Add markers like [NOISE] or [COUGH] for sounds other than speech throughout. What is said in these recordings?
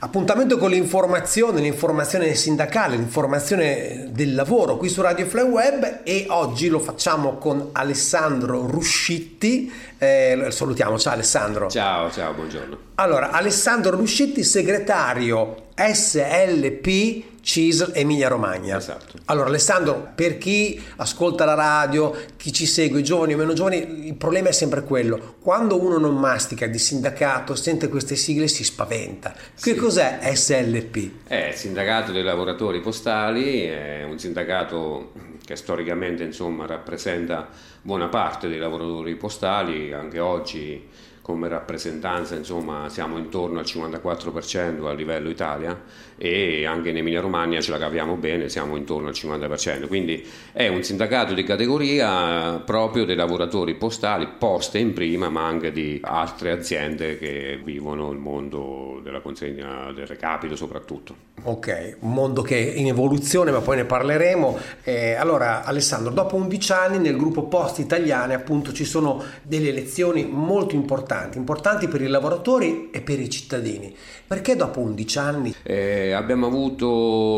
Appuntamento con l'informazione, l'informazione sindacale, l'informazione del lavoro qui su Radio Fly Web e oggi lo facciamo con Alessandro Ruscitti. Eh, salutiamo, ciao Alessandro. Ciao, ciao, buongiorno. Allora, Alessandro Ruscitti, segretario SLP CISL Emilia Romagna. Esatto. Allora Alessandro, per chi ascolta la radio, chi ci segue, giovani o meno giovani, il problema è sempre quello. Quando uno non mastica di sindacato, sente queste sigle si spaventa. Che sì. cos'è SLP? È il sindacato dei lavoratori postali, è un sindacato che storicamente insomma, rappresenta buona parte dei lavoratori postali, anche oggi come rappresentanza insomma, siamo intorno al 54% a livello Italia e anche in Emilia Romagna ce la capiamo bene, siamo intorno al 50%. Quindi è un sindacato di categoria proprio dei lavoratori postali, poste in prima, ma anche di altre aziende che vivono il mondo della consegna del recapito soprattutto. Ok, un mondo che è in evoluzione, ma poi ne parleremo. Eh, allora Alessandro, dopo 11 anni nel gruppo Poste Italiane appunto ci sono delle elezioni molto importanti importanti, importanti per i lavoratori e per i cittadini. Perché dopo 11 anni? Eh, abbiamo avuto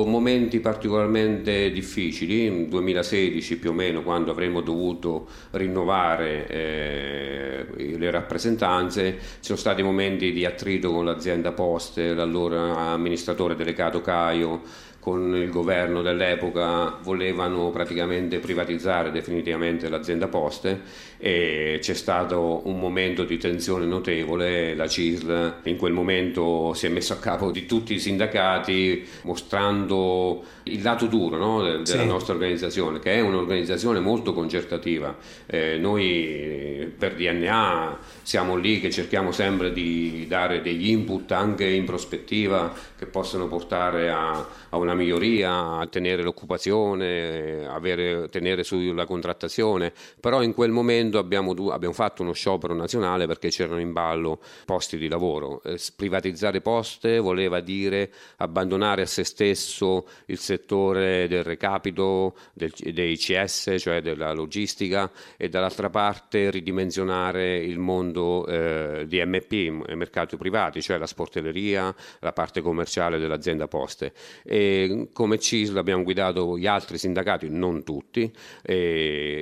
momenti particolarmente difficili, nel 2016 più o meno, quando avremmo dovuto rinnovare eh, le rappresentanze, ci sono stati momenti di attrito con l'azienda Poste, l'allora amministratore delegato Caio, con il governo dell'epoca volevano praticamente privatizzare definitivamente l'azienda Poste e c'è stato un momento di tensione notevole, la CISL in quel momento si è messo a capo di tutti i sindacati mostrando il lato duro no, della sì. nostra organizzazione che è un'organizzazione molto concertativa. Eh, noi per DNA siamo lì che cerchiamo sempre di dare degli input anche in prospettiva che possano portare a, a una una miglioria, a tenere l'occupazione, avere, tenere sulla contrattazione, però in quel momento abbiamo, abbiamo, fatto uno sciopero nazionale perché c'erano in ballo posti di lavoro. Eh, privatizzare poste voleva dire abbandonare a se stesso il settore del recapito, del, dei CS, cioè della logistica, e dall'altra parte ridimensionare il mondo eh, di MP, mercati privati, cioè la sportelleria, la parte commerciale dell'azienda poste. E come CISL abbiamo guidato gli altri sindacati, non tutti,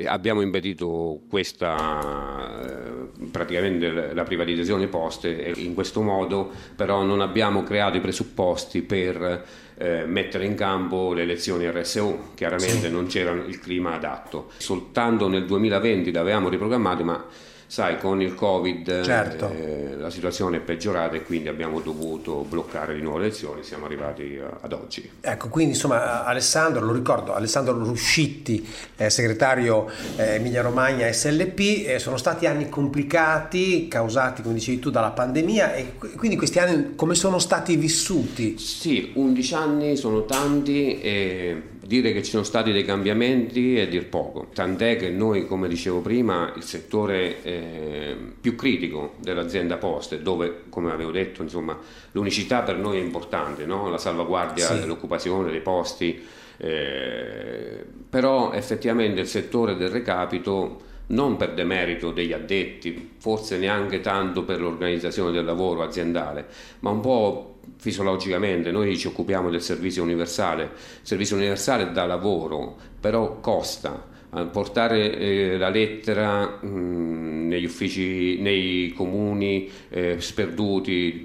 abbiamo impedito questa, eh, praticamente la privatizzazione poste e in questo modo però non abbiamo creato i presupposti per eh, mettere in campo le elezioni RSU, chiaramente sì. non c'era il clima adatto. Soltanto nel 2020 l'avevamo riprogrammato, ma sai, con il Covid certo. eh, la situazione è peggiorata e quindi abbiamo dovuto bloccare di nuovo le elezioni, siamo arrivati a, ad oggi. Ecco, quindi insomma Alessandro, lo ricordo, Alessandro Ruscitti, eh, segretario eh, Emilia Romagna SLP, eh, sono stati anni complicati, causati, come dicevi tu, dalla pandemia e quindi questi anni come sono stati vissuti? Sì, 11 anni sono tanti e dire che ci sono stati dei cambiamenti è dir poco, tant'è che noi, come dicevo prima, il settore eh, più critico dell'azienda Poste, dove, come avevo detto, insomma, l'unicità per noi è importante, no? la salvaguardia sì. dell'occupazione, dei posti, eh, però effettivamente il settore del recapito non per demerito degli addetti, forse neanche tanto per l'organizzazione del lavoro aziendale, ma un po' fisiologicamente noi ci occupiamo del servizio universale, il servizio universale da lavoro, però costa. Portare eh, la lettera mh, negli uffici, nei comuni eh, sperduti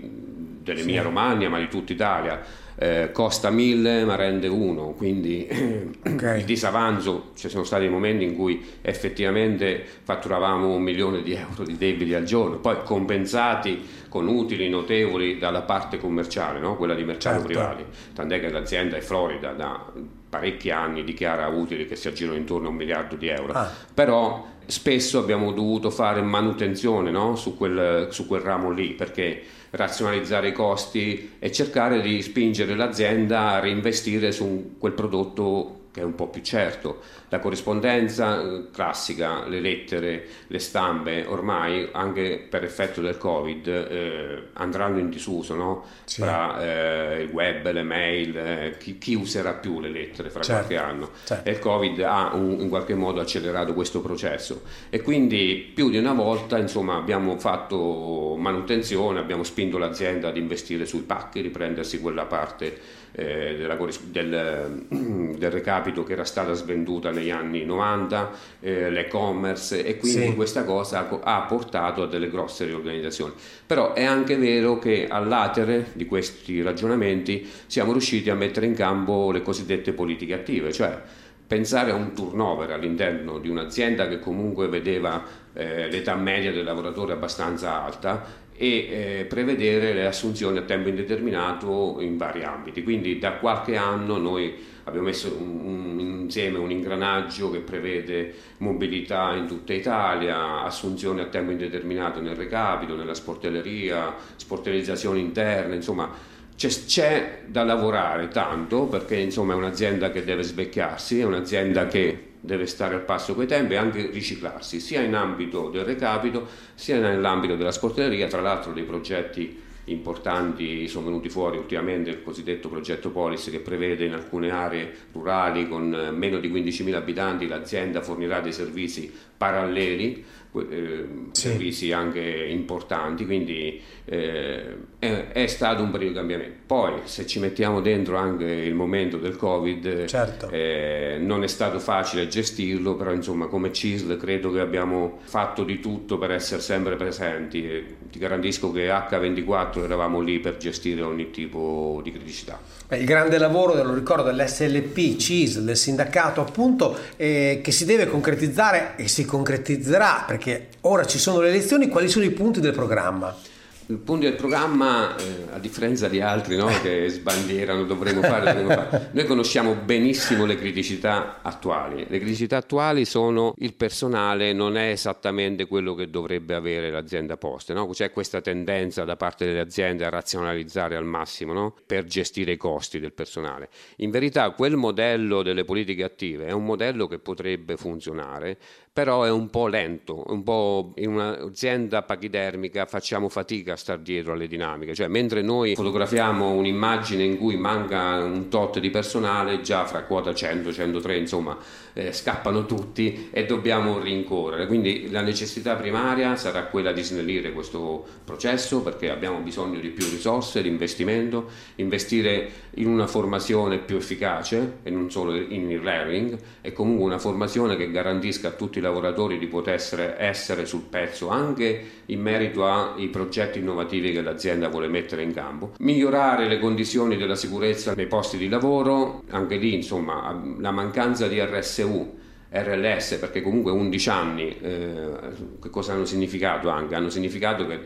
dell'Emilia sì. Romagna, ma di tutta Italia, eh, costa mille ma rende uno, quindi [CLEARS THROAT] okay. il disavanzo, ci sono stati momenti in cui effettivamente fatturavamo un milione di euro di debiti al giorno, poi compensati con utili notevoli dalla parte commerciale, no? quella di mercati certo. privati, tant'è che l'azienda è Florida da parecchi anni dichiara utili che si aggirano intorno a un miliardo di euro, ah. però spesso abbiamo dovuto fare manutenzione no? su, quel, su quel ramo lì perché razionalizzare i costi e cercare di spingere l'azienda a reinvestire su quel prodotto che è un po' più certo. La corrispondenza eh, classica, le lettere, le stampe, ormai anche per effetto del Covid eh, andranno in disuso no? sì. tra eh, il web, le mail, eh, chi, chi, userà più le lettere fra certo. qualche anno. Certo. E il Covid ha un, in qualche modo accelerato questo processo e quindi più di una volta insomma, abbiamo fatto manutenzione, abbiamo spinto l'azienda ad investire sui pacchi, riprendersi quella parte eh, della, del, [CLEARS THROAT] del, recapito che era stata svenduta negli anni 90, eh, l'e-commerce e quindi sì. questa cosa ha portato a delle grosse riorganizzazioni. Però è anche vero che all'atere di questi ragionamenti siamo riusciti a mettere in campo le cosiddette politiche attive, cioè pensare a un turnover all'interno di un'azienda che comunque vedeva eh, l'età media del lavoratore abbastanza alta e eh, prevedere le assunzioni a tempo indeterminato in vari ambiti. Quindi da qualche anno noi abbiamo messo un, un, insieme un ingranaggio che prevede mobilità in tutta Italia, assunzioni a tempo indeterminato nel recapito, nella sportelleria, sportellizzazione interna, insomma c'è, c'è da lavorare tanto perché insomma è un'azienda che deve svecchiarsi, è un'azienda che deve stare al passo coi tempi e anche riciclarsi, sia in ambito del recapito, sia nell'ambito della sportelleria, tra l'altro dei progetti importanti sono venuti fuori ultimamente il cosiddetto progetto Polis che prevede in alcune aree rurali con meno di 15.000 abitanti l'azienda fornirà dei servizi paralleli eh, sì. servizi anche importanti, quindi eh, è, è, stato un periodo di cambiamento. Poi se ci mettiamo dentro anche il momento del Covid, certo. eh, non è stato facile gestirlo, però insomma come CISL credo che abbiamo fatto di tutto per essere sempre presenti ti garantisco che H24 eravamo lì per gestire ogni tipo di criticità. Il grande lavoro, lo ricordo, dell'SLP, CISL, del sindacato appunto, eh, che si deve concretizzare e si concretizzerà perché ora ci sono le elezioni, quali sono i punti del programma? Il punto del programma, eh, a differenza di altri no, che [LAUGHS] sbandierano dovremo fare, dovremo fare, noi conosciamo benissimo le criticità attuali. Le criticità attuali sono il personale non è esattamente quello che dovrebbe avere l'azienda Poste, no? c'è questa tendenza da parte delle aziende a razionalizzare al massimo no? per gestire i costi del personale. In verità quel modello delle politiche attive è un modello che potrebbe funzionare, però è un po' lento, un po' in un'azienda pachidermica facciamo fatica a stare dietro alle dinamiche, cioè mentre noi fotografiamo un'immagine in cui manca un tot di personale, già fra quota 100, 103, insomma, eh, scappano tutti e dobbiamo rincorrere. Quindi la necessità primaria sarà quella di snellire questo processo perché abbiamo bisogno di più risorse, di investimento, investire in una formazione più efficace e non solo in e comunque una formazione che garantisca a tutti lavoratori di poter essere, sul pezzo anche in merito ai progetti innovativi che l'azienda vuole mettere in campo, migliorare le condizioni della sicurezza nei posti di lavoro, anche lì insomma la mancanza di RSU RLS perché comunque 11 anni eh, che cosa hanno significato anche? Hanno significato che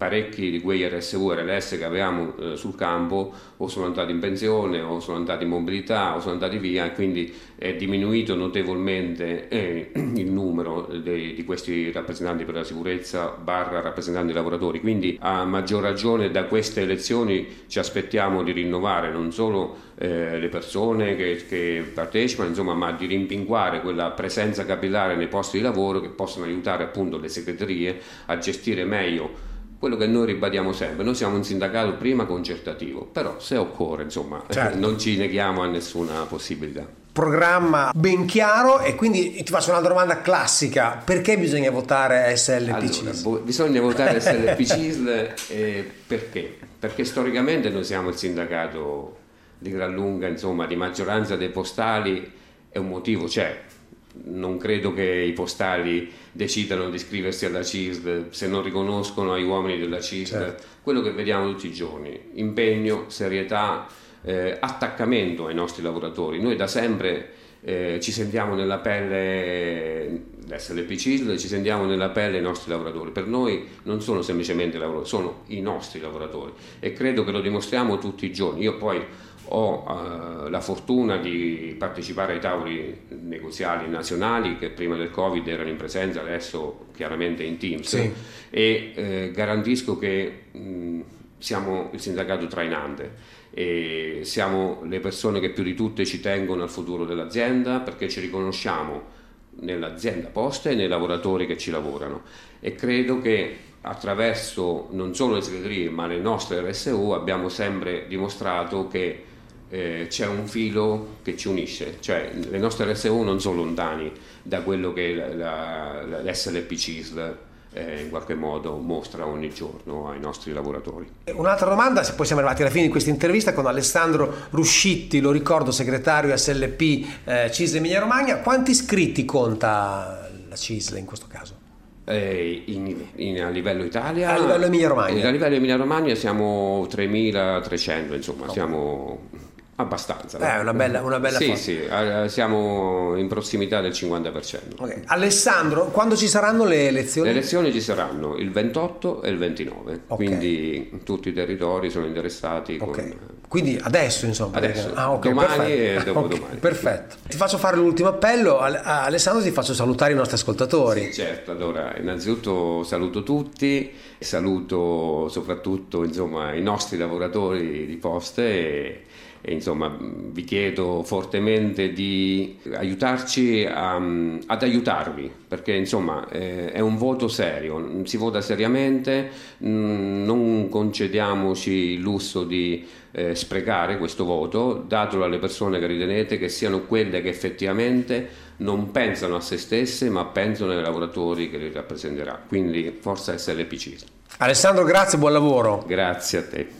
parecchi di quei RSU e RLS che avevamo eh, sul campo o sono andati in pensione o sono andati in mobilità o sono andati via e quindi è diminuito notevolmente eh, [CLEARS THROAT] il numero dei, di questi rappresentanti per la sicurezza barra rappresentanti lavoratori. Quindi a maggior ragione da queste elezioni ci aspettiamo di rinnovare non solo eh, le persone che, che partecipano insomma, ma di rimpinguare quella presenza capillare nei posti di lavoro che possono aiutare appunto le segreterie a gestire meglio quello che noi ribadiamo sempre, noi siamo un sindacato prima concertativo, però se occorre, insomma, [LAUGHS] certo. non ci neghiamo a nessuna possibilità. Programma ben chiaro e quindi ti faccio una domanda classica, perché bisogna votare SLP allora, bisogna votare [LAUGHS] SLP CISL eh, perché? Perché storicamente noi siamo il sindacato di gran lunga, insomma, di maggioranza dei postali e un motivo c'è, non credo che i postali decidano di iscriversi alla CISD se non riconoscono ai uomini della CISD certo. quello che vediamo tutti i giorni, impegno, serietà, eh, attaccamento ai nostri lavoratori. Noi da sempre eh, ci sentiamo nella pelle, l'SLP CISD, ci sentiamo nella pelle i nostri lavoratori. Per noi non sono semplicemente lavoratori, sono i nostri lavoratori e credo che lo dimostriamo tutti i giorni. Io poi ho eh, la fortuna di partecipare ai tavoli negoziali nazionali che prima del Covid erano in presenza, adesso chiaramente in Teams sì. e eh, garantisco che mh, siamo il sindacato trainante e siamo le persone che più di tutte ci tengono al futuro dell'azienda perché ci riconosciamo nell'azienda posta e nei lavoratori che ci lavorano e credo che attraverso non solo le segreterie ma le nostre RSU abbiamo sempre dimostrato che eh, c'è un filo che ci unisce, cioè le nostre RSU non sono lontani da quello che la, la, l'SLP CISL eh, in qualche modo mostra ogni giorno ai nostri lavoratori. Un'altra domanda, se poi siamo arrivati alla fine di questa intervista con Alessandro Ruscitti, lo ricordo segretario SLP eh, CISL Emilia Romagna, quanti iscritti conta la CISL in questo caso? Eh, in, in, a livello Italia, a livello Emilia Romagna, a livello Emilia Romagna siamo 3.300, insomma, oh. siamo Abbastanza. È eh, una bella, una bella Sì, sì, eh, siamo in prossimità del 50%. Okay. Alessandro, quando ci saranno le elezioni? Le elezioni ci saranno il 28 e il 29, okay. quindi tutti i territori sono interessati. Okay. Con... Quindi adesso, insomma. Adesso, ah, domani perfetto. e dopodomani. perfetto. Ti faccio fare l'ultimo appello. Alessandro, ti faccio salutare i nostri ascoltatori. Sì, certo, allora, innanzitutto saluto tutti, saluto soprattutto insomma, i nostri lavoratori di poste e e insomma vi chiedo fortemente di aiutarci a, ad aiutarvi perché insomma eh, è un voto serio, si vota seriamente, mh, mm, non concediamoci il lusso di eh, sprecare questo voto, datelo alle persone che ritenete che siano quelle che effettivamente non pensano a se stesse ma pensano ai lavoratori che li rappresenterà, quindi forza SLPC. Alessandro grazie, buon lavoro. Grazie a te.